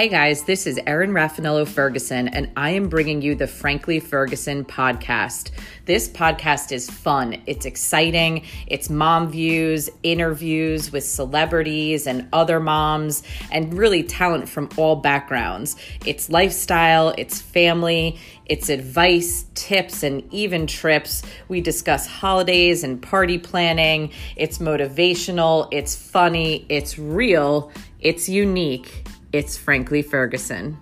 Hey guys, this is Erin Raffanello Ferguson, and I am bringing you the Frankly Ferguson podcast. This podcast is fun, it's exciting, it's mom views, interviews with celebrities and other moms, and really talent from all backgrounds. It's lifestyle, it's family, it's advice, tips, and even trips. We discuss holidays and party planning. It's motivational, it's funny, it's real, it's unique it's Frankly Ferguson.